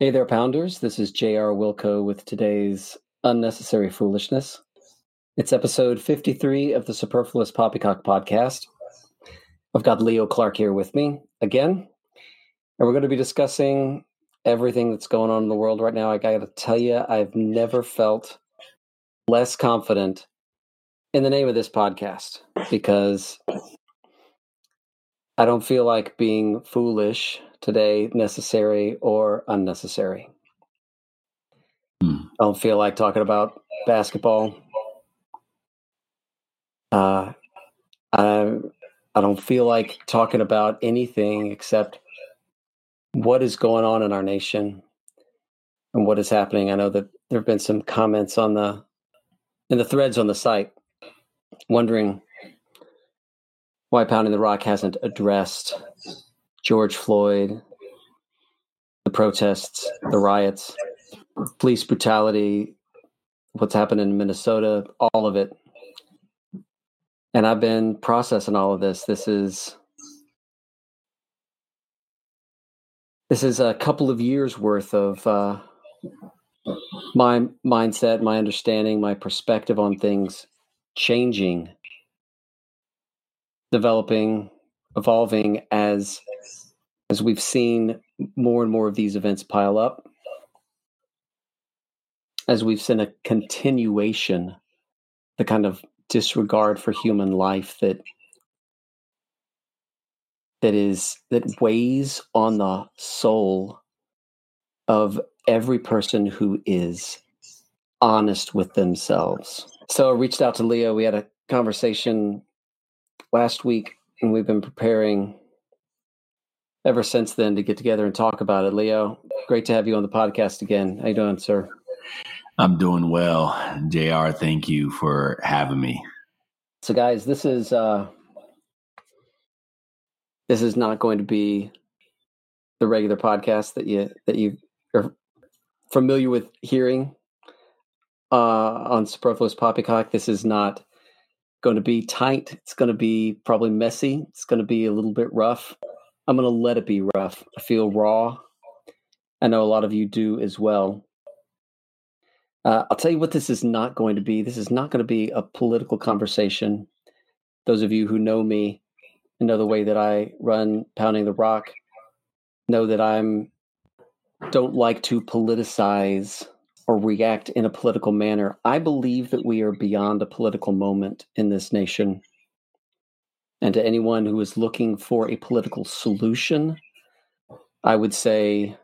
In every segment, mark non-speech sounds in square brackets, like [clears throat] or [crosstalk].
Hey there, Pounders. This is J.R. Wilco with today's Unnecessary Foolishness. It's episode 53 of the Superfluous Poppycock podcast. I've got Leo Clark here with me again, and we're going to be discussing everything that's going on in the world right now. I got to tell you, I've never felt less confident in the name of this podcast because I don't feel like being foolish today necessary or unnecessary. Hmm. I don't feel like talking about basketball. Uh, I I don't feel like talking about anything except what is going on in our nation and what is happening. I know that there have been some comments on the in the threads on the site wondering why Pounding the Rock hasn't addressed George Floyd, the protests, the riots, police brutality, what's happened in Minnesota, all of it. And I've been processing all of this. This is this is a couple of years worth of uh, my mindset, my understanding, my perspective on things changing, developing, evolving as as we've seen more and more of these events pile up, as we've seen a continuation, the kind of disregard for human life that that is that weighs on the soul of every person who is honest with themselves. So I reached out to Leo. We had a conversation last week, and we've been preparing ever since then to get together and talk about it. Leo, great to have you on the podcast again. How you doing, sir? I'm doing well. JR, thank you for having me. So guys, this is uh this is not going to be the regular podcast that you that you are familiar with hearing uh on Superfluous Poppycock. This is not going to be tight. It's going to be probably messy. It's going to be a little bit rough. I'm going to let it be rough. I feel raw. I know a lot of you do as well. Uh, I'll tell you what this is not going to be. This is not going to be a political conversation. Those of you who know me and know the way that I run Pounding the Rock know that I'm don't like to politicize or react in a political manner. I believe that we are beyond a political moment in this nation. And to anyone who is looking for a political solution, I would say,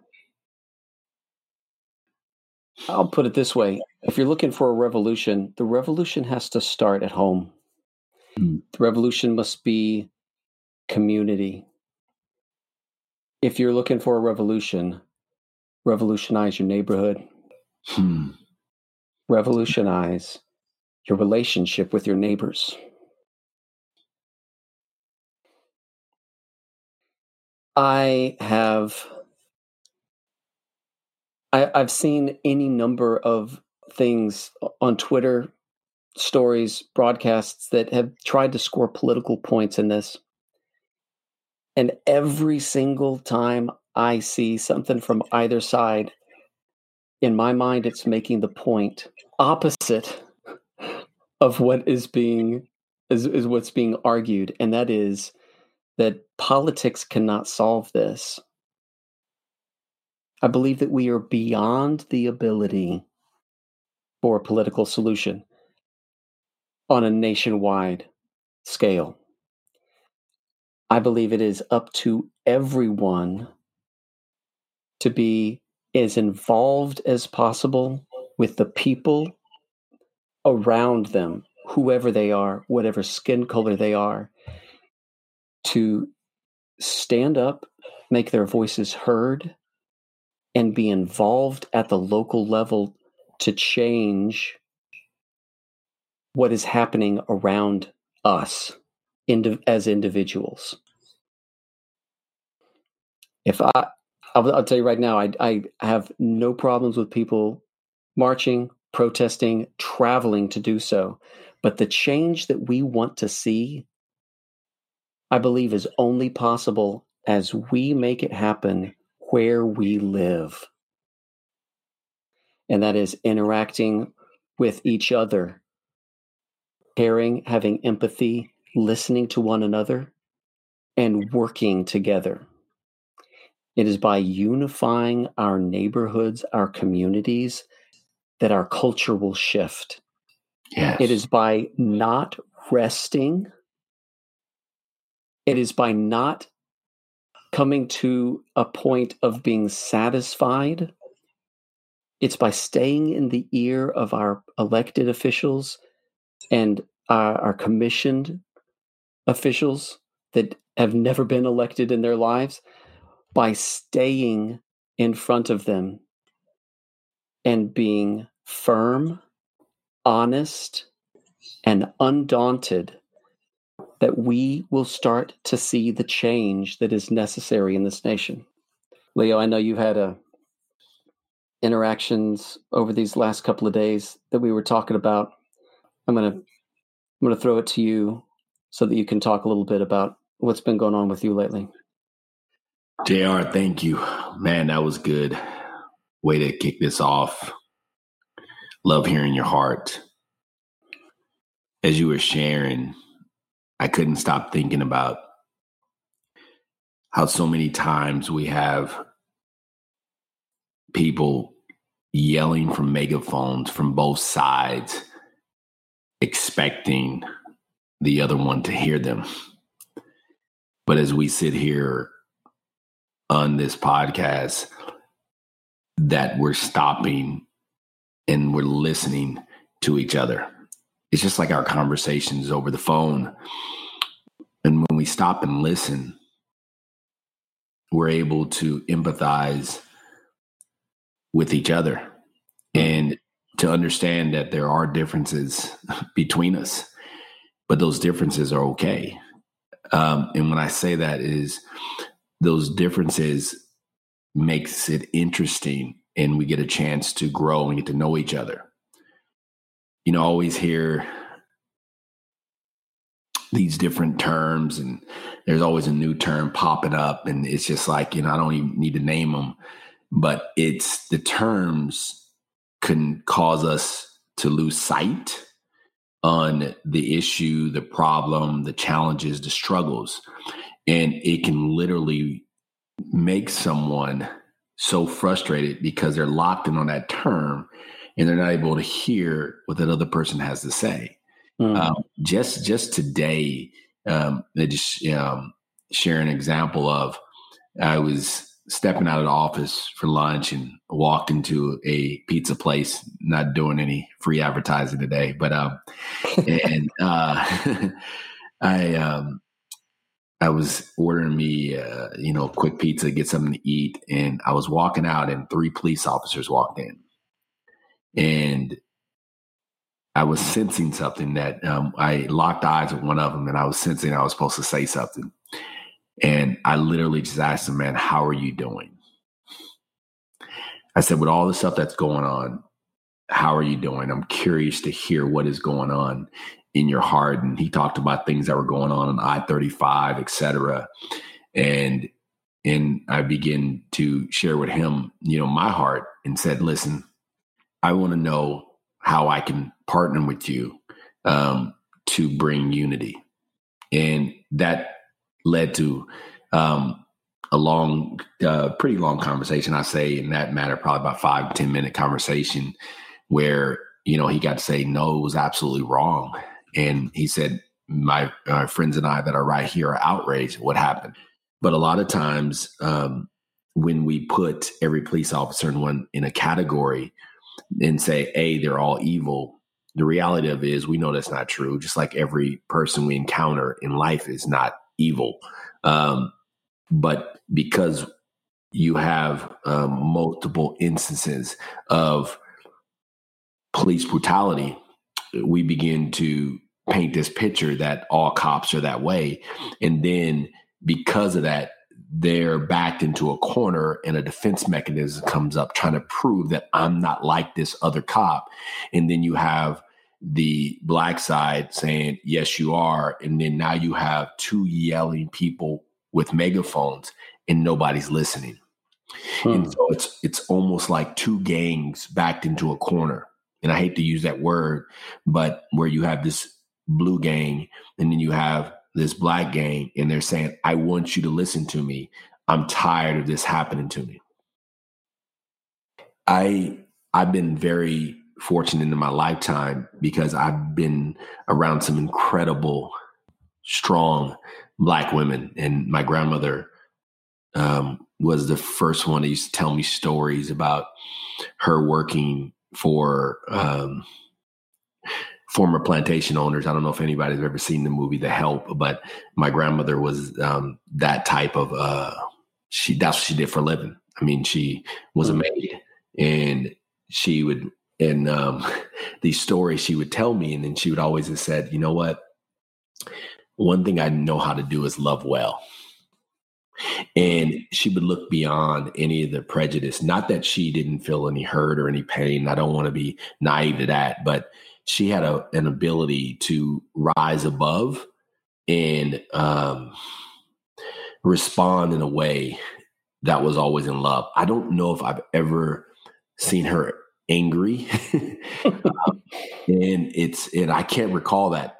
I'll put it this way if you're looking for a revolution, the revolution has to start at home. Hmm. The revolution must be community. If you're looking for a revolution, revolutionize your neighborhood, Hmm. revolutionize your relationship with your neighbors. I have I, I've seen any number of things on Twitter, stories, broadcasts that have tried to score political points in this. And every single time I see something from either side, in my mind, it's making the point opposite of what is being is, is what's being argued, and that is that politics cannot solve this. I believe that we are beyond the ability for a political solution on a nationwide scale. I believe it is up to everyone to be as involved as possible with the people around them, whoever they are, whatever skin color they are, to stand up, make their voices heard, and be involved at the local level to change what is happening around us as individuals. If I, I'll, I'll tell you right now, I, I have no problems with people marching, protesting, traveling to do so. But the change that we want to see, I believe, is only possible as we make it happen where we live. and that is interacting with each other, caring, having empathy, listening to one another, and working together. It is by unifying our neighborhoods, our communities, that our culture will shift. Yes. It is by not resting, it is by not coming to a point of being satisfied. It's by staying in the ear of our elected officials and our, our commissioned officials that have never been elected in their lives by staying in front of them and being firm, honest, and undaunted that we will start to see the change that is necessary in this nation. Leo, I know you've had a uh, interactions over these last couple of days that we were talking about. I'm to I'm to throw it to you so that you can talk a little bit about what's been going on with you lately. JR, thank you. Man, that was good. Way to kick this off. Love hearing your heart. As you were sharing, I couldn't stop thinking about how so many times we have people yelling from megaphones from both sides, expecting the other one to hear them. But as we sit here on this podcast that we're stopping and we're listening to each other. It's just like our conversations over the phone. And when we stop and listen, we're able to empathize with each other and to understand that there are differences [laughs] between us, but those differences are okay. Um, and when I say that is those differences makes it interesting and we get a chance to grow and get to know each other. You know, always hear these different terms and there's always a new term popping up and it's just like, you know, I don't even need to name them, but it's the terms can cause us to lose sight on the issue, the problem, the challenges, the struggles and it can literally make someone so frustrated because they're locked in on that term and they're not able to hear what that other person has to say. Mm. Um, just just today, um, they just um, share an example of I was stepping out of the office for lunch and walked into a pizza place. Not doing any free advertising today, but um, [laughs] and uh, [laughs] I um, I was ordering me, uh, you know, quick pizza, get something to eat, and I was walking out, and three police officers walked in, and I was sensing something that um, I locked eyes with one of them, and I was sensing I was supposed to say something, and I literally just asked him, "Man, how are you doing?" I said, "With all the stuff that's going on, how are you doing? I'm curious to hear what is going on in your heart. And he talked about things that were going on on I 35, et cetera. And and I began to share with him, you know, my heart and said, listen, I want to know how I can partner with you um, to bring unity. And that led to um, a long, uh, pretty long conversation, I say, in that matter, probably about five, 10 minute conversation where, you know, he got to say, no, it was absolutely wrong. And he said, my, my friends and I that are right here are outraged. What happened? But a lot of times, um, when we put every police officer in one in a category and say, "Hey, they're all evil," the reality of it is we know that's not true. Just like every person we encounter in life is not evil, um, but because you have um, multiple instances of police brutality, we begin to paint this picture that all cops are that way. And then because of that, they're backed into a corner and a defense mechanism comes up trying to prove that I'm not like this other cop. And then you have the black side saying, yes, you are. And then now you have two yelling people with megaphones and nobody's listening. Hmm. And so it's it's almost like two gangs backed into a corner. And I hate to use that word, but where you have this blue gang and then you have this black gang and they're saying, I want you to listen to me. I'm tired of this happening to me. I I've been very fortunate in my lifetime because I've been around some incredible, strong black women. And my grandmother um, was the first one that used to tell me stories about her working for um, former plantation owners. I don't know if anybody's ever seen the movie The Help, but my grandmother was um, that type of. Uh, she that's what she did for a living. I mean, she was a hmm. maid, and she would and um, [laughs] these stories she would tell me, and then she would always have said, "You know what? One thing I know how to do is love well." And she would look beyond any of the prejudice. Not that she didn't feel any hurt or any pain. I don't want to be naive to that, but she had a, an ability to rise above and um, respond in a way that was always in love. I don't know if I've ever seen her angry. [laughs] [laughs] Um, and it's and i can't recall that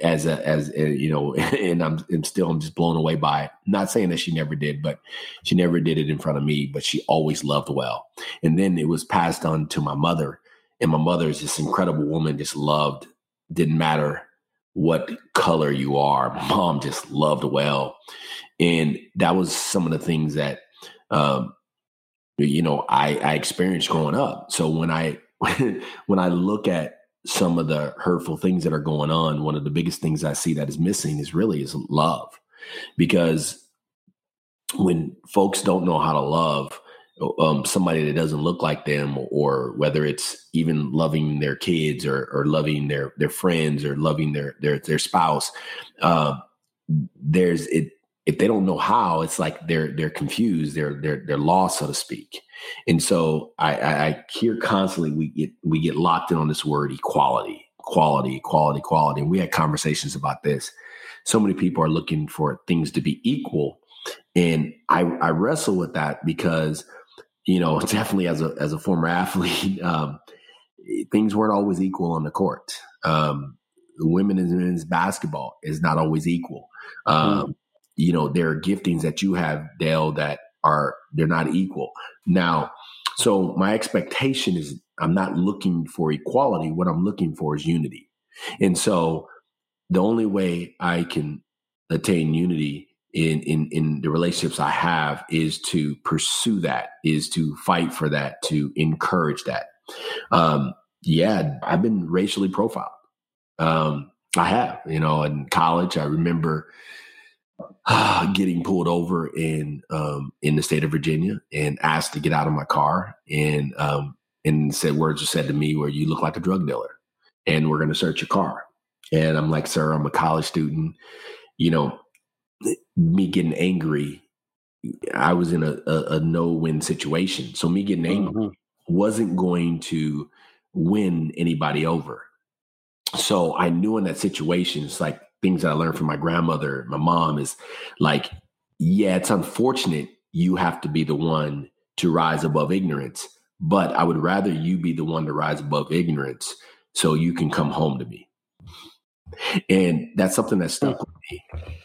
as a as a, you know [laughs] and i'm and still i'm just blown away by it. Not saying that she never did but she never did it in front of me but she always loved well. And then it was passed on to my mother and my mother is this incredible woman just loved didn't matter what color you are mom just loved well and that was some of the things that um, you know I, I experienced growing up. So when I [laughs] when I look at some of the hurtful things that are going on, one of the biggest things I see that is missing is really is love, because when folks don't know how to love um, somebody that doesn't look like them, or whether it's even loving their kids or, or loving their their friends or loving their their their spouse, uh, there's it if they don't know how, it's like they're they're confused, they're they're they're lost, so to speak. And so I, I, I hear constantly we get we get locked in on this word equality, quality, equality, quality. And we had conversations about this. So many people are looking for things to be equal, and I I wrestle with that because you know [laughs] definitely as a as a former athlete, [laughs] um, things weren't always equal on the court. Um, women and men's basketball is not always equal. Um, mm you know, there are giftings that you have, Dale, that are they're not equal. Now, so my expectation is I'm not looking for equality. What I'm looking for is unity. And so the only way I can attain unity in in in the relationships I have is to pursue that, is to fight for that, to encourage that. Um, yeah, I've been racially profiled. Um, I have, you know, in college, I remember getting pulled over in um, in the state of Virginia and asked to get out of my car and um, and said words were said to me where you look like a drug dealer and we're going to search your car and I'm like sir I'm a college student you know me getting angry I was in a, a, a no win situation so me getting angry mm-hmm. wasn't going to win anybody over so I knew in that situation it's like things that I learned from my grandmother, my mom is like, yeah, it's unfortunate you have to be the one to rise above ignorance, but I would rather you be the one to rise above ignorance so you can come home to me. And that's something that stuck with me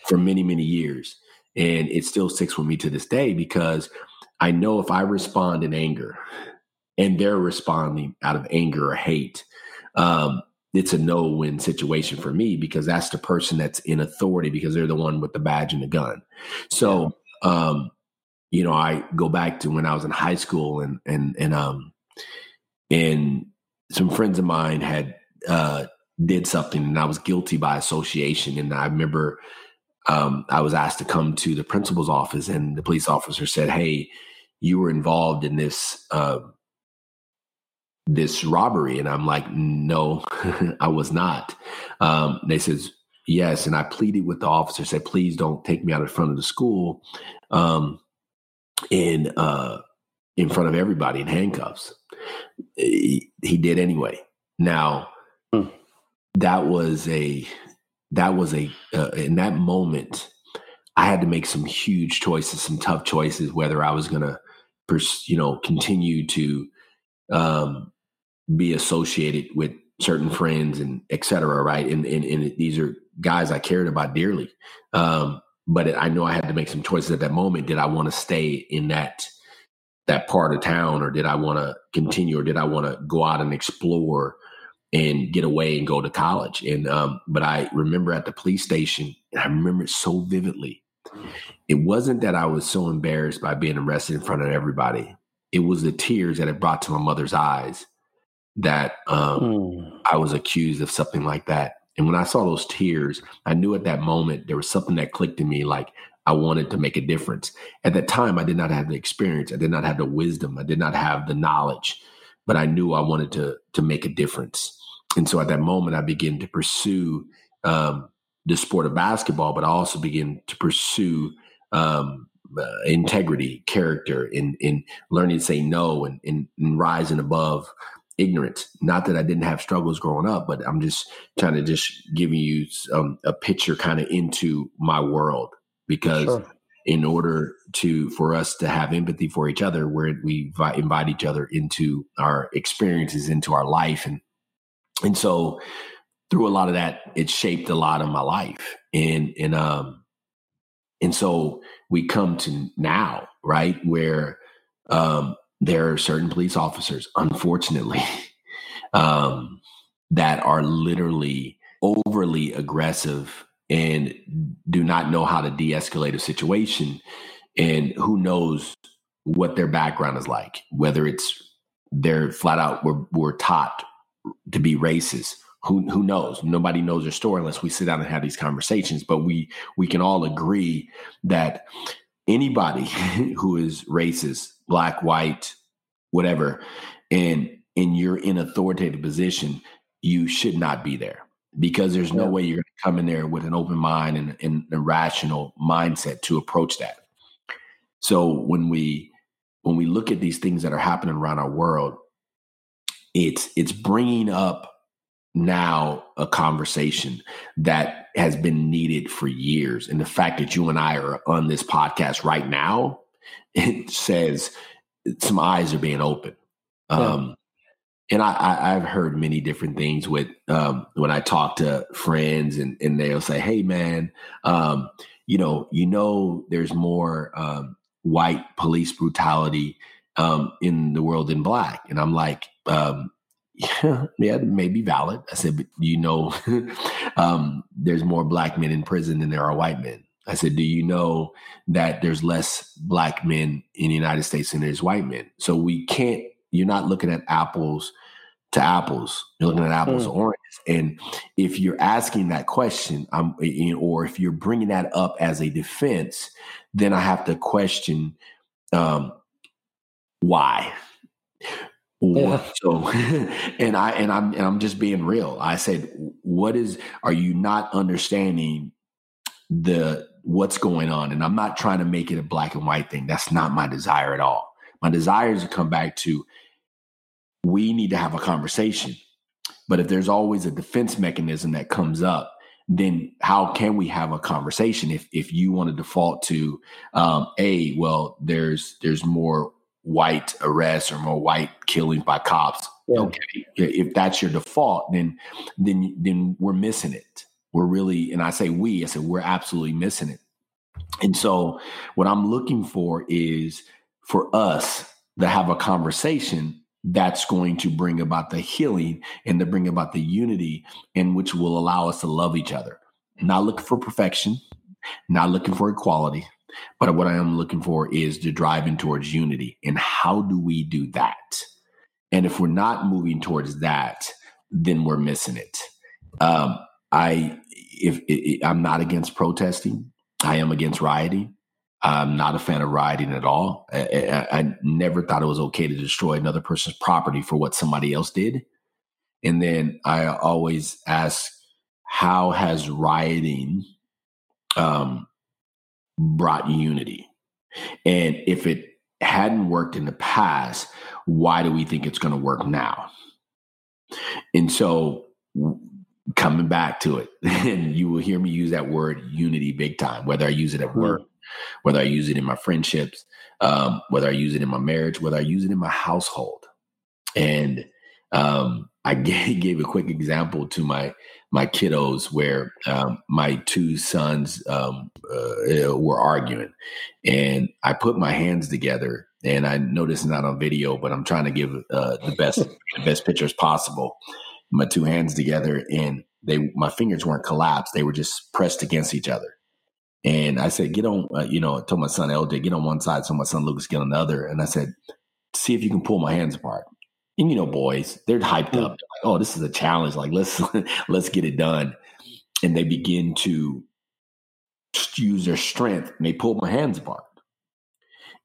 for many, many years. And it still sticks with me to this day because I know if I respond in anger and they're responding out of anger or hate, um, it's a no win situation for me because that's the person that's in authority because they're the one with the badge and the gun. So, um, you know, I go back to when I was in high school and, and, and, um, and some friends of mine had, uh, did something and I was guilty by association. And I remember, um, I was asked to come to the principal's office and the police officer said, Hey, you were involved in this, uh, this robbery. And i'm like no [laughs] i was not. Um, they says yes. And i pleaded with the officer said please don't take me out in front of the school um, in uh, in front of everybody in handcuffs. He, he did anyway. Now hmm. That was a that was a uh, in that moment i had to make some huge choices some tough choices whether i was going to pers- you know, continue to um, be associated with certain friends and et cetera, right? And, and, and these are guys I cared about dearly. Um, but it, I know I had to make some choices at that moment. Did I want to stay in that that part of town, or did I want to continue, or did I want to go out and explore and get away and go to college? And um, but I remember at the police station, and I remember it so vividly. It wasn't that I was so embarrassed by being arrested in front of everybody. It was the tears that it brought to my mother's eyes that um, mm. I was accused of something like that. And when I saw those tears, I knew at that moment there was something that clicked in me like I wanted to make a difference. At that time, I did not have the experience, I did not have the wisdom, I did not have the knowledge, but I knew I wanted to to make a difference. And so at that moment, I began to pursue um, the sport of basketball, but I also began to pursue um, uh, integrity, character, in in learning to say no and, and, and rising above ignorance. Not that I didn't have struggles growing up, but I'm just trying to just giving you um, a picture kind of into my world because sure. in order to for us to have empathy for each other, where we invite each other into our experiences, into our life, and and so through a lot of that, it shaped a lot of my life, and and um and so we come to now, right, where um there are certain police officers, unfortunately, [laughs] um, that are literally overly aggressive and do not know how to de-escalate a situation. And who knows what their background is like whether it's they're flat out were, were taught to be racist. Who who knows? Nobody knows their story unless we sit down and have these conversations but we we can all agree that anybody [laughs] who is racist black, white, whatever, and and you're in authoritative position, you should not be there because there's no way you're going to come in there with an open mind and, and a rational mindset to approach that. So when we when we look at these things that are happening around our world, it's it's bringing up now a conversation that has been needed for years. And the fact that you and I are on this podcast right now it says some eyes are being opened. Yeah. Um, and I, have heard many different things with um, when I talk to friends, and, and they'll say, "Hey, man, um, you know, you know, there's more um, white police brutality um, in the world than black," and I'm like, um, [laughs] "Yeah, yeah, may be valid." I said, "But you know, [laughs] um, there's more black men in prison than there are white men." I said, Do you know that there's less black men in the United States than there's white men? So we can't, you're not looking at apples to apples. You're looking at apples mm. to oranges. And if you're asking that question, um, or if you're bringing that up as a defense, then I have to question um, why. Yeah. [laughs] So, and I and I'm and I'm just being real. I said, what is? Are you not understanding the what's going on. And I'm not trying to make it a black and white thing. That's not my desire at all. My desire is to come back to we need to have a conversation. But if there's always a defense mechanism that comes up, then how can we have a conversation if if you want to default to um, a well there's there's more white arrests or more white killings by cops yeah. okay if that's your default then then then we're missing it we're really, and I say we, I said we're absolutely missing it. And so, what I'm looking for is for us to have a conversation that's going to bring about the healing and to bring about the unity, in which will allow us to love each other. Not looking for perfection, not looking for equality, but what I am looking for is to drive in towards unity. And how do we do that? And if we're not moving towards that, then we're missing it. Um, I if, if I'm not against protesting, I am against rioting. I'm not a fan of rioting at all. I, I, I, never thought it was okay to destroy another person's property for what somebody else did. And then I always ask, how has rioting um, brought unity? And if it hadn't worked in the past, why do we think it's going to work now? And so coming back to it [laughs] and you will hear me use that word unity big time whether i use it at work whether I use it in my friendships, um, whether I use it in my marriage, whether I use it in my household. And um, I [laughs] gave a quick example to my my kiddos where um, my two sons um, uh, were arguing, and I put my hands together. And I know this is not on video, but I'm trying to give uh, the best the best pictures possible. My two hands together, and they my fingers weren't collapsed; they were just pressed against each other. And I said, "Get on," uh, you know. I told my son LJ, "Get on one side," so my son Lucas get on the other. And I said, "See if you can pull my hands apart." And you know, boys, they're hyped up. Mm-hmm. Like, oh, this is a challenge. Like, let's [laughs] let's get it done. And they begin to use their strength and they pull my hands apart.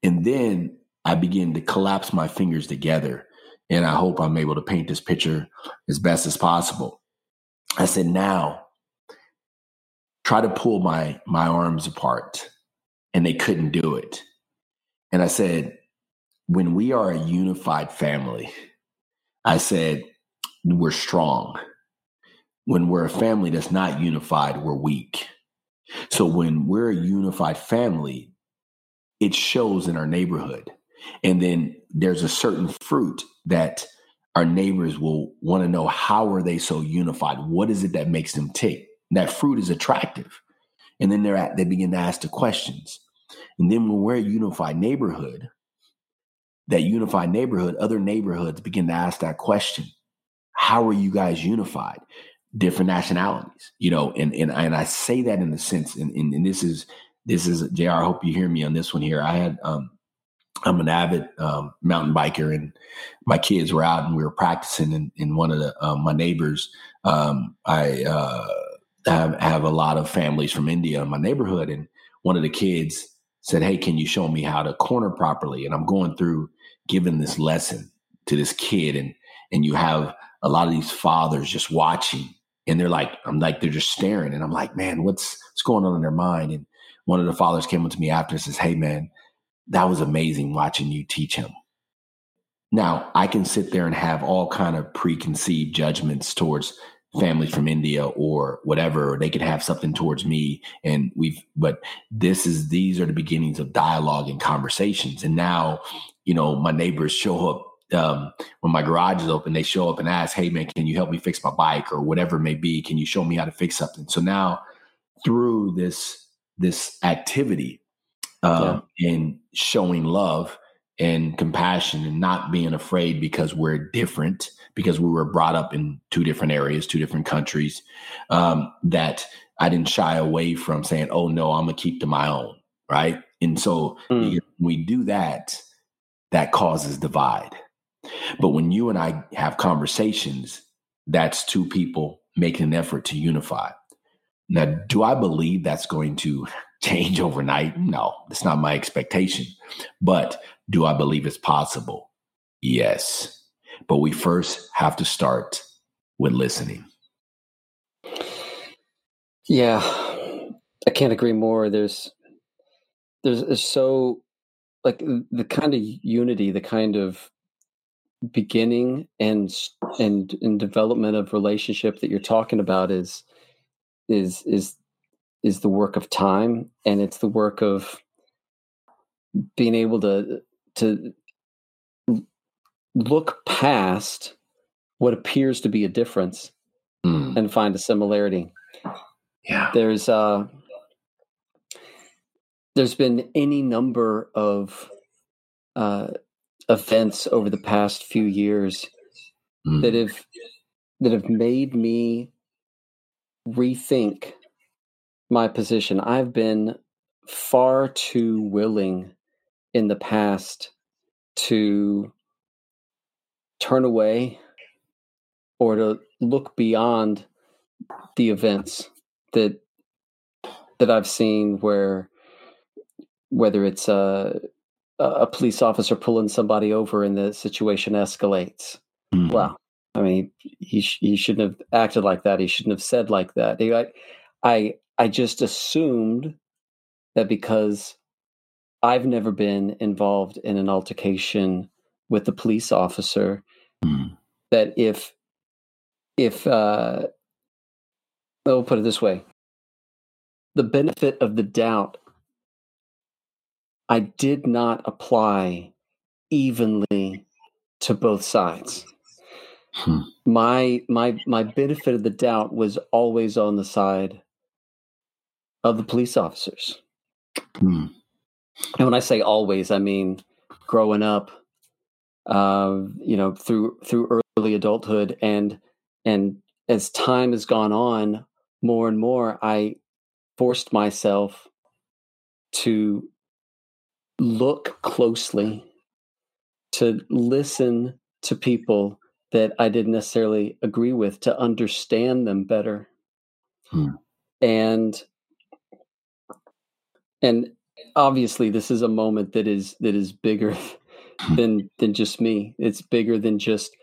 And then I begin to collapse my fingers together. And I hope I'm able to paint this picture as best as possible. I said, now try to pull my my arms apart. And they couldn't do it. And I said, when we are a unified family, I said, we're strong. When we're a family that's not unified, we're weak. So when we're a unified family, it shows in our neighborhood. And then there's a certain fruit that our neighbors will want to know how are they so unified? What is it that makes them tick? That fruit is attractive. And then they're at, they begin to ask the questions. And then when we're a unified neighborhood, that unified neighborhood, other neighborhoods begin to ask that question. How are you guys unified? Different nationalities, you know, and and, and I say that in the sense, and, and, and this is this is JR, I hope you hear me on this one here. I had um I'm an avid um, mountain biker, and my kids were out and we were practicing. And, and one of the um, my neighbors, um, I uh, have have a lot of families from India in my neighborhood, and one of the kids said, "Hey, can you show me how to corner properly?" And I'm going through giving this lesson to this kid and and you have a lot of these fathers just watching and they're like i'm like they're just staring and i'm like man what's what's going on in their mind? And one of the fathers came up to me after and says hey man that was amazing watching you teach him. Now i can sit there and have all kind of preconceived judgments towards families from India or whatever, or they could have something towards me. And we've, but this is, these are the beginnings of dialogue and conversations. And now, you know, my neighbors show up um, when my garage is open, they show up and ask, Hey man, can you help me fix my bike or whatever it may be? Can you show me how to fix something? So now through this, this activity, um, yeah. and showing love and compassion and not being afraid because we're different, because we were brought up in two different areas, two different countries, um, that I didn't shy away from saying, oh no, I'm gonna keep to my own. Right. And so mm. we do that, that causes divide. But when you and I have conversations, that's two people making an effort to unify. Now, do I believe that's going to [laughs] change overnight? No, that's not my expectation. But do I believe it's possible? Yes. But we first have to start with listening. Yeah, I can't agree more. There's, there's, there's so like the kind of unity, the kind of beginning and and and development of relationship that you're talking about is is is is the work of time and it's the work of being able to to look past what appears to be a difference mm. and find a similarity. Yeah. There's uh there's been any number of uh events over the past few years mm. that have that have made me rethink my position. I've been far too willing in the past to turn away or to look beyond the events that that I've seen where whether it's a a police officer pulling somebody over and the situation escalates. Mm-hmm. Well, I mean, he sh- he shouldn't have acted like that. He shouldn't have said like that. I, I I just assumed that because I've never been involved in an altercation with the police officer mm. that if if uh we'll put it this way the benefit of the doubt I did not apply evenly to both sides. Hmm. My my my benefit of the doubt was always on the side of the police officers. Hmm. And when I say always, I mean growing up, uh, you know, through through early adulthood, and and as time has gone on, more and more, I forced myself to look closely, to listen to people that I didn't necessarily agree with, to understand them better, Hmm. and and obviously this is a moment that is that is bigger [laughs] than than just me. It's bigger than just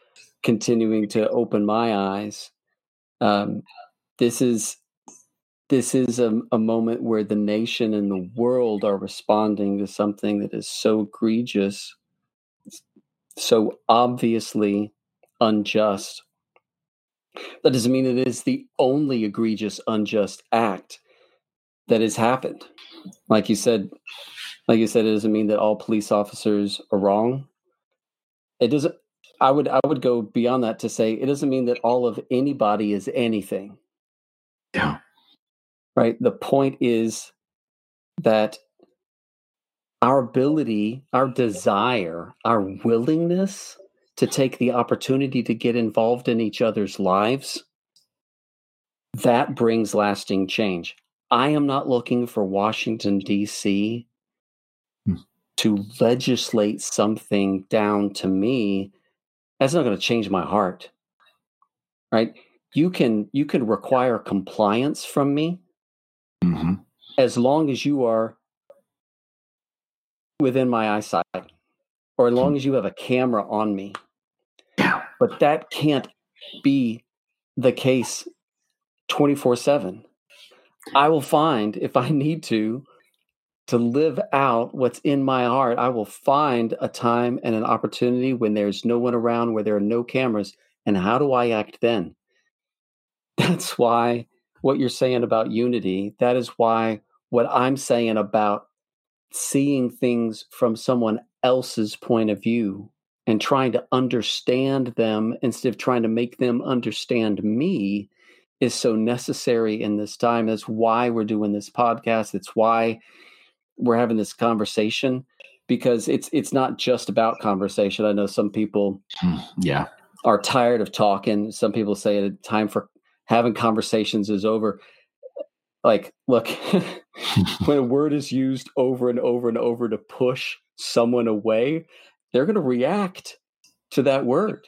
continuing to open my eyes. Um, this is this is a, a moment where the nation and the world are responding to something that is so egregious so obviously unjust. That doesn't mean it is the only egregious unjust act that has happened. Like you said like you said it doesn't mean that all police officers are wrong it doesn't i would i would go beyond that to say it doesn't mean that all of anybody is anything Yeah. right the point is that our ability our desire our willingness to take the opportunity to get involved in each other's lives that brings lasting change i am not looking for washington d.c. to legislate something down to me that's not going to change my heart. Right? You can you can require compliance from me hmm as long as you are within my eyesight or as long as you have a camera on me. But that can't be the case 24 7 i will find if i need to to live out what's in my heart i will find a time and an opportunity when there's no one around where there are no cameras and how do i act then [laughs] that's why what you're saying about unity that is why what i'm saying about seeing things from someone else's point of view and trying to understand them instead of trying to make them understand me is so necessary in this time. That's why we're doing this podcast. It's why we're having this conversation because it's it's not just about conversation. I know some people Hmm. Yeah. are tired of talking. Some people say the time for having conversations is over. Like, look, [laughs] [laughs] when a word is used over and over and over to push someone away, they're going to react to that word.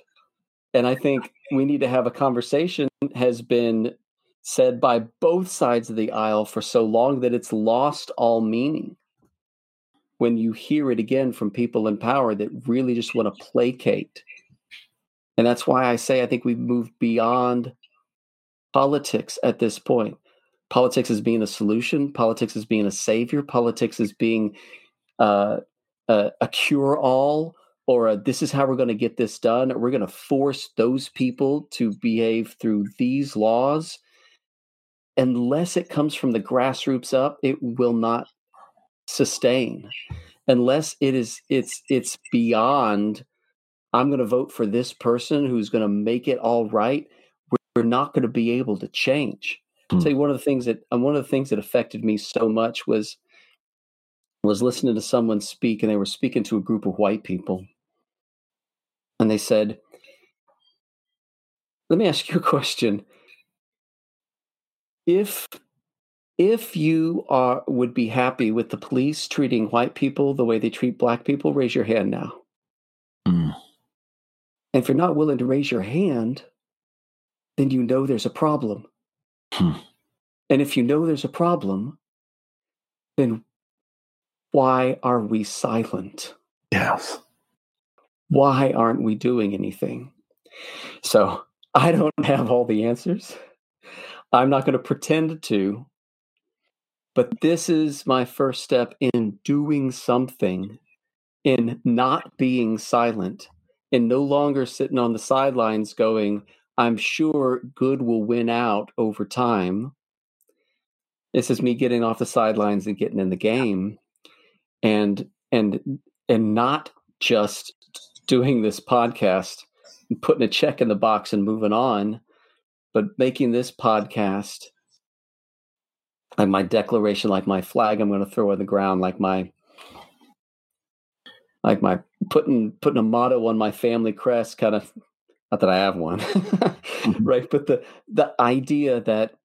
And I think we need to have a conversation has been said by both sides of the aisle for so long that it's lost all meaning. When you hear it again from people in power that really just want to placate. And that's why I say I think we've moved beyond politics at this point. Politics is being a solution, politics is being a savior, politics is being uh, a, a cure all, or a, this is how we're going to get this done. We're going to force those people to behave through these laws. Unless it comes from the grassroots up, it will not sustain. Unless it is, it's it's beyond. I'm going to vote for this person who's going to make it all right. We're not going to be able to change. Hmm. Tell you one of the things that one of the things that affected me so much was was listening to someone speak, and they were speaking to a group of white people, and they said, "Let me ask you a question. If if you are would be happy with the police treating white people the way they treat black people, raise your hand now. Hmm. And if you're not willing to raise your hand, then you know there's a problem. Hmm. And if you know there's a problem, then why are we silent? Yes. Why aren't we doing anything? So I don't [laughs] have all the answers. I'm not going to pretend to. But this is my first step in doing something, in not being silent, in no longer sitting on the sidelines going, I'm sure good will win out over time. This is me getting off the sidelines and getting in the game. and and and not just doing this podcast putting a check in the box and moving on but making this podcast like my declaration like my flag i'm going to throw on the ground like my like my putting putting a motto on my family crest kind of not that i have one mm-hmm. [laughs] right but the the idea that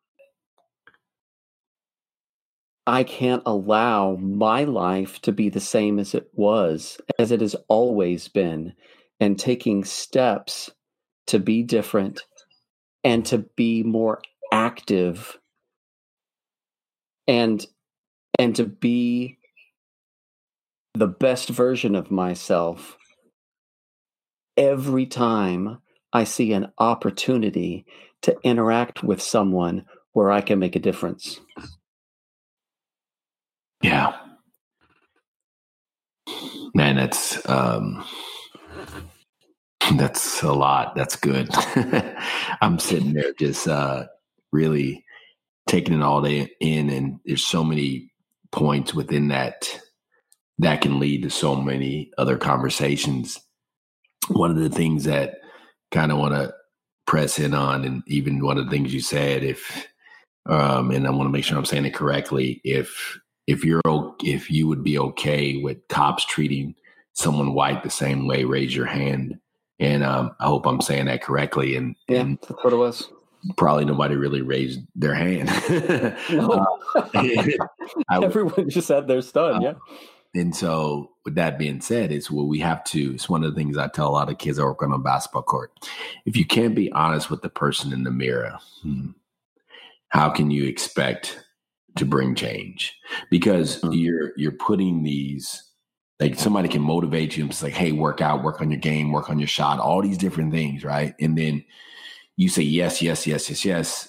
I can't allow my life to be the same as it was, as it has always been, and taking steps to be different and to be more active and and to be the best version of myself every time I see an opportunity to interact with someone where I can make a difference. Yeah. Man, that's um that's a lot. That's good. [laughs] I'm sitting there just uh really taking it all day in and there's so many points within that that can lead to so many other conversations. One of the things that kind of want to press in on and even one of the things you said if um and I want to make sure I'm saying it correctly if if you're if you would be okay with cops treating someone white the same way, raise your hand. And um, I hope I'm saying that correctly. And yeah, and that's what it was. Probably nobody really raised their hand. [laughs] no, [laughs] uh, everyone just said they're stunned. Uh, yeah. And so, with that being said, it's what we have to. It's one of the things I tell a lot of kids that work on a basketball court. If you can't be honest with the person in the mirror, hmm, how can you expect to bring change because mm-hmm. you're you're putting these like somebody can motivate you and say, hey, work out, work on your game, work on your shot, all these different things, right? And then you say yes, yes, yes, yes, yes.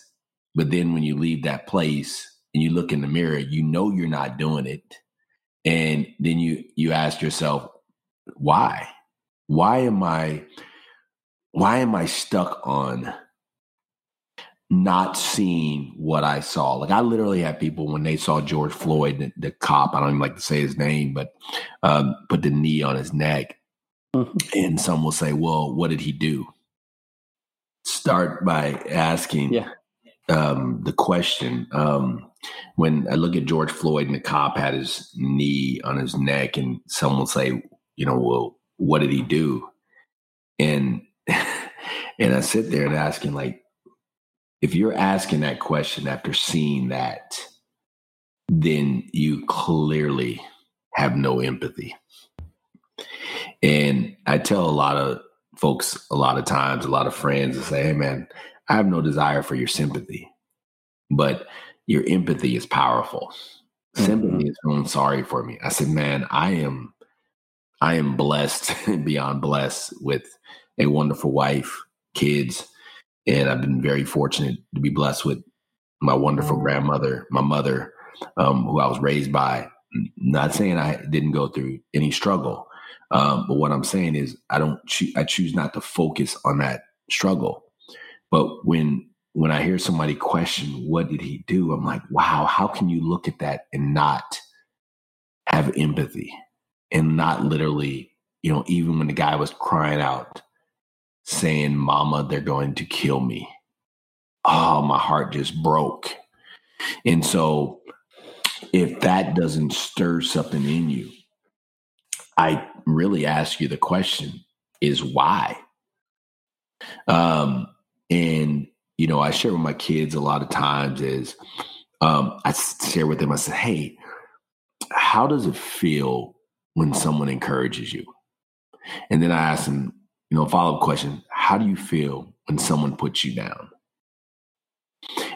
But then when you leave that place and you look in the mirror, you know you're not doing it. And then you you ask yourself, why? Why am I why am I stuck on not seeing what I saw. Like I literally had people when they saw George Floyd, the, the cop, I don't even like to say his name, but um, put the knee on his neck. Mm-hmm. And some will say, well, what did he do? Start by asking yeah. um, the question. Um, when I look at George Floyd and the cop had his knee on his neck, and someone will say, you know, well, what did he do? And [laughs] and I sit there and asking, like, if you're asking that question after seeing that, then you clearly have no empathy. And I tell a lot of folks a lot of times, a lot of friends, and say, hey, man, I have no desire for your sympathy, but your empathy is powerful. Mm-hmm. Sympathy is feeling sorry for me. I said, man, I am, I am blessed [laughs] beyond blessed with a wonderful wife, kids, and I've been very fortunate to be blessed with my wonderful mm. grandmother, my mother, um, who I was raised by. Not saying I didn't go through any struggle, um, but what I'm saying is I don't. Cho- I choose not to focus on that struggle. But when when I hear somebody question, "What did he do?" I'm like, "Wow, how can you look at that and not have empathy and not literally, you know, even when the guy was crying out." saying, Mama, they're going to kill me. Oh, my heart just broke. And so, if that doesn't stir something in you, I really ask you the question is why? Um, and you know, I share with my kids a lot of times is um, I share with them, I said, Hey, how does it feel when someone encourages you? And then I ask them, you know, follow up question How do you feel when someone puts you down?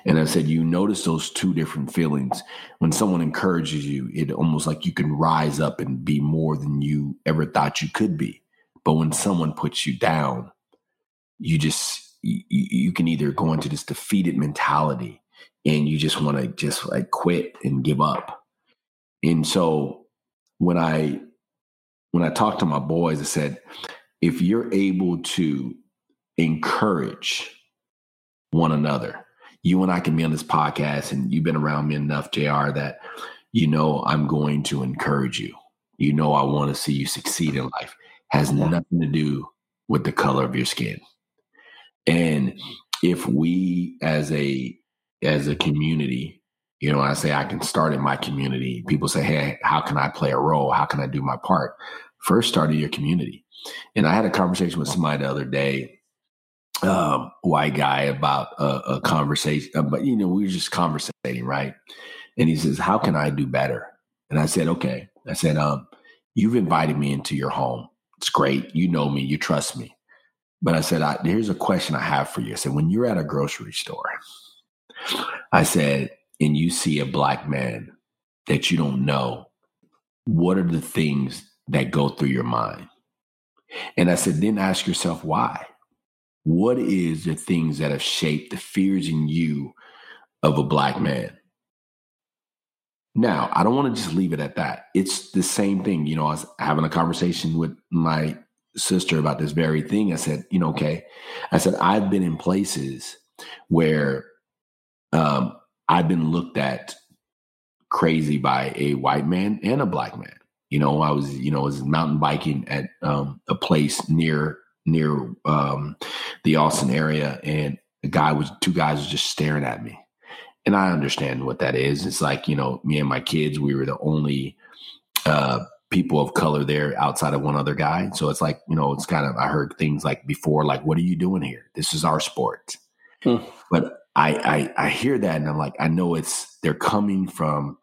And I said, you notice those two different feelings. When someone encourages you, it almost like you can rise up and be more than you ever thought you could be. But when someone puts you down, you just, you, you can either go into this defeated mentality and you just want to just like quit and give up. And so when I, when I talked to my boys, I said, if you're able to encourage one another, you and I can be on this podcast, and you've been around me enough, JR, that you know I'm going to encourage you. you know I want to see you succeed in life. Has nothing to do with the color of your skin. And if we as a as a community, you know, I say I can start in my community, people say, Hey, how can I play a role? How can I do my part? First start in your community. And I had a conversation with somebody the other day, um, white guy about a, a conversation, uh, but you know, we were just conversating, right? And he says, How can I do better? And I said, Okay. I said, um, you've invited me into your home. It's great. You know me, you trust me. But I said, I, here's a question I have for you. I said, when you're at a grocery store, I said, and you see a black man that you don't know, what are the things that go through your mind? And I said, then ask yourself why. What is the things that have shaped the fears in you of a black man? Now, I don't want to just leave it at that. It's the same thing. You know, I was having a conversation with my sister about this very thing. I said, you know, okay. I said, I've been in places where um, I've been looked at crazy by a white man and a black man. You know, I was, you know, I was mountain biking at um, a place near near um, the Austin area, and the guy was two guys was just staring at me, and I understand what that is. It's like you know, me and my kids, we were the only uh, people of color there outside of one other guy. So it's like, you know, it's kind of, I heard things like before, like, what are you doing here? This is our sport. Hmm. But I, I, I hear that and I'm like, I know it's, they're coming from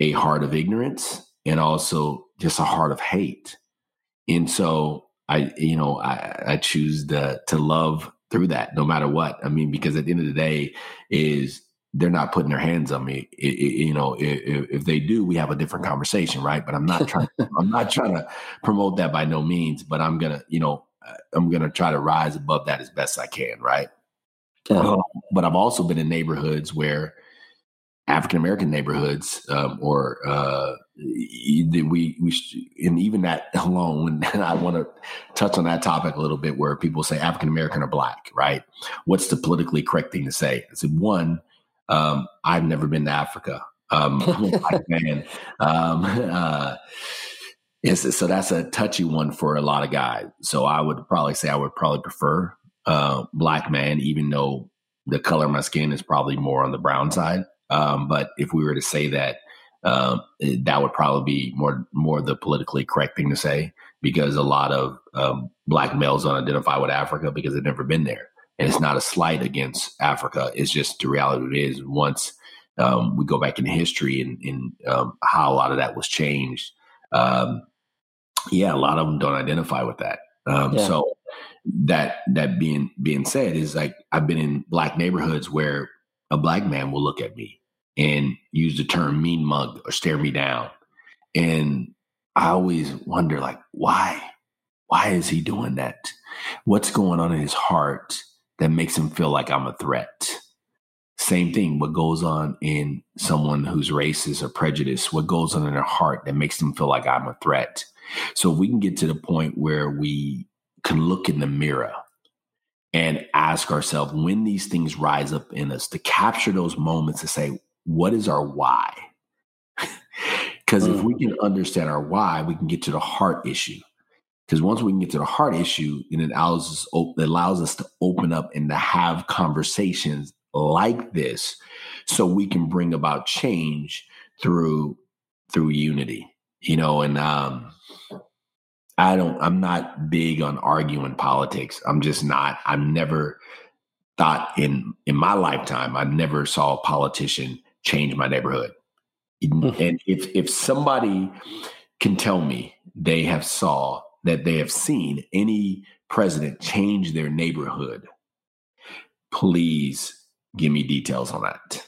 a heart of ignorance and also just a heart of hate. And so I, you know, I, I choose the, to love through that no matter what. I mean, because at the end of the day is they're not putting their hands on me. It, it, you know, if, if, they do, we have a different conversation, right? But I'm not trying. [laughs] I'm not trying to promote that by no means. But I'm gonna, you know, uh, I'm gonna try to rise above that as best I can, right? Yeah. Um, but I've also been in neighborhoods where African American neighborhoods, um, or uh, we we and even that [laughs] alone. And I want to touch on that topic a little bit, where people say African American or black, right? What's the politically correct thing to say? I said one um, I've never been to Africa. Um, I'm a [laughs] black man. Um, uh, so that's a touchy one for a lot of guys. So I would probably say I would probably prefer uh, black man, even though the color of my skin is probably more on the brown side. Um, but if we were to say that, um, that would probably be more more the politically correct thing to say because a lot of um, black males don't identify with Africa because they've never been there and it's not a slight against Africa. It's just the reality it is. Once um, we go back in history and, and um, how a lot of that was changed, um, yeah, a lot of them don't identify with that. Um, yeah. So that that being being said is like I've been in black neighborhoods where a black man will look at me and use the term mean mug or stare me down, and I always wonder like why why is he doing that? What's going on in his heart? that makes him feel like I'm a threat. Same thing, what goes on in someone who's racist or prejudiced, what goes on in their heart that makes them feel like I'm a threat. So if we can get to the point where we can look in the mirror and ask ourselves when these things rise up in us to capture those moments to say, what is our why? [laughs] Because if we can understand our why, we can get to the heart issue. Because once we can get to the heart issue, it allows us it allows us to open up and to have conversations like this, so we can bring about change through through unity. You know, and um, I don't. I'm not big on arguing politics. I'm just not. I've never thought in in my lifetime. I never saw a politician change my neighborhood. Mm-hmm. And if if somebody can tell me they have saw that they have seen any president change their neighborhood, please give me details on that.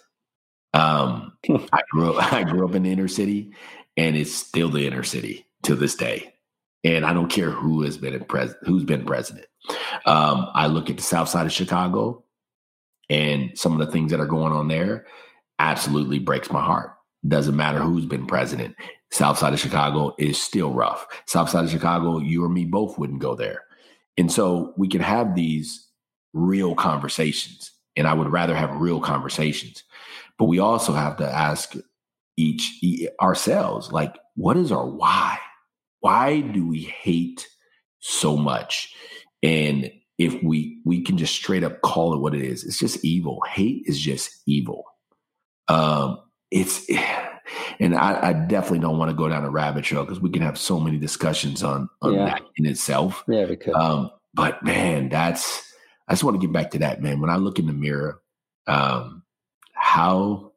Um, I grew up, [laughs] I grew up in the inner city, and it's still the inner city to this day. And I don't care who has been pres- who's been president. Um, I look at the South Side of Chicago, and some of the things that are going on there absolutely breaks my heart. Doesn't matter who's been president. South side of Chicago is still rough. South side of Chicago, you or me both wouldn't go there. And so we can have these real conversations. And I would rather have real conversations. But we also have to ask each ourselves, like, what is our why? why do we hate so much? And if we we can just straight up call it what it is, it's just evil. Hate is just evil. Um, it's and I, I definitely don't want to go down a rabbit trail because we can have so many discussions on on yeah. that in itself. Yeah, we could. Um, but man, that's I just want to get back to that, man. When I look in the mirror, um, how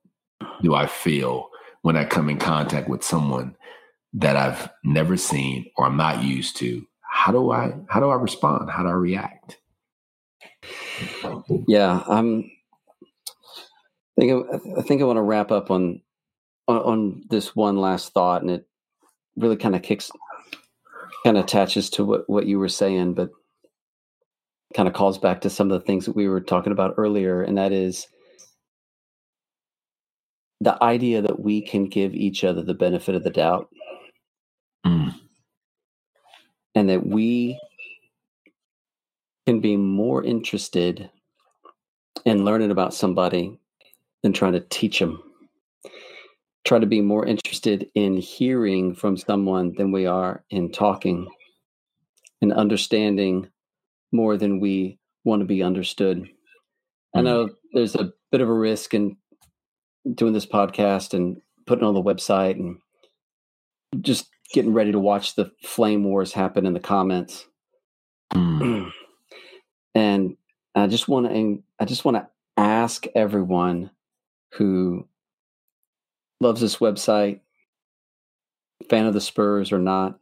do I feel when I come in contact with someone that I've never seen or I'm not used to? How do I how do I respond? How do I react? Yeah, I'm. I think I, I think I want to wrap up on, on on this one last thought, and it really kind of kicks, kind of attaches to what what you were saying, but kind of calls back to some of the things that we were talking about earlier, and that is the idea that we can give each other the benefit of the doubt. Mm. And that we can be more interested in learning about somebody than trying to teach them. Try to be more interested in hearing from someone than we are in talking and understanding more than we want to be understood. Mm-hmm. I know there's a bit of a risk in doing this podcast and putting on the website and just getting ready to watch the flame wars happen in the comments. Mm. [clears throat] and I just want to I just want to ask everyone who loves this website, fan of the Spurs or not,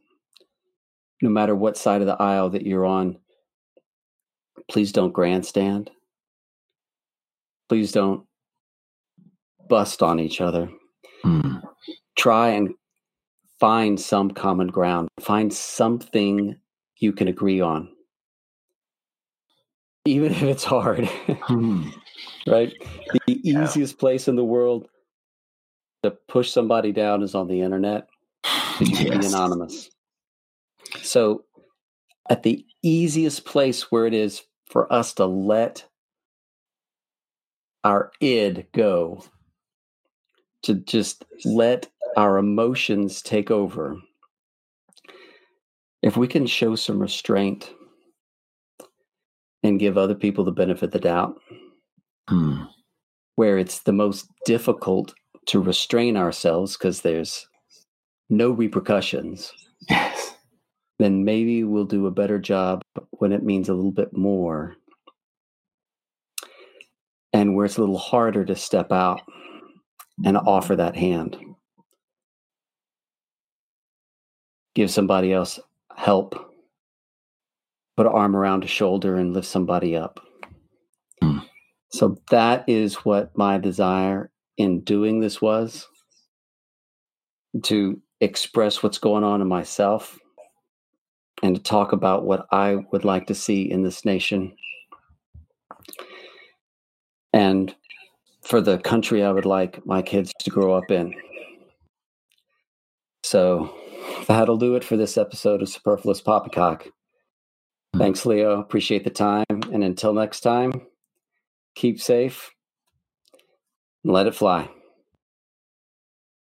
no matter what side of the aisle that you're on, please don't grandstand. Please don't bust on each other. Mm. Try and find some common ground, find something you can agree on, even if it's hard. [laughs] mm. Right? The [laughs] yeah. easiest place in the world to push somebody down is on the internet. [laughs] You yes. can be anonymous. So, at the easiest place where it is for us to let our id go, to just let our emotions take over. If we can show some restraint and give other people the benefit of the doubt, hmm. where it's the most difficult to restrain ourselves because there's no repercussions. Yes then maybe we'll do a better job when it means a little bit more. And where it's a little harder to step out and offer that hand. Give somebody else help. Put an arm around a shoulder and lift somebody up. So that is what my desire in doing this was to express what's going on in myself and to talk about what I would like to see in this nation and for the country I would like my kids to grow up in. So that'll do it for this episode of Superfluous Poppycock. Hmm. Thanks, Leo. Appreciate the time. And until next time, keep safe and let it fly.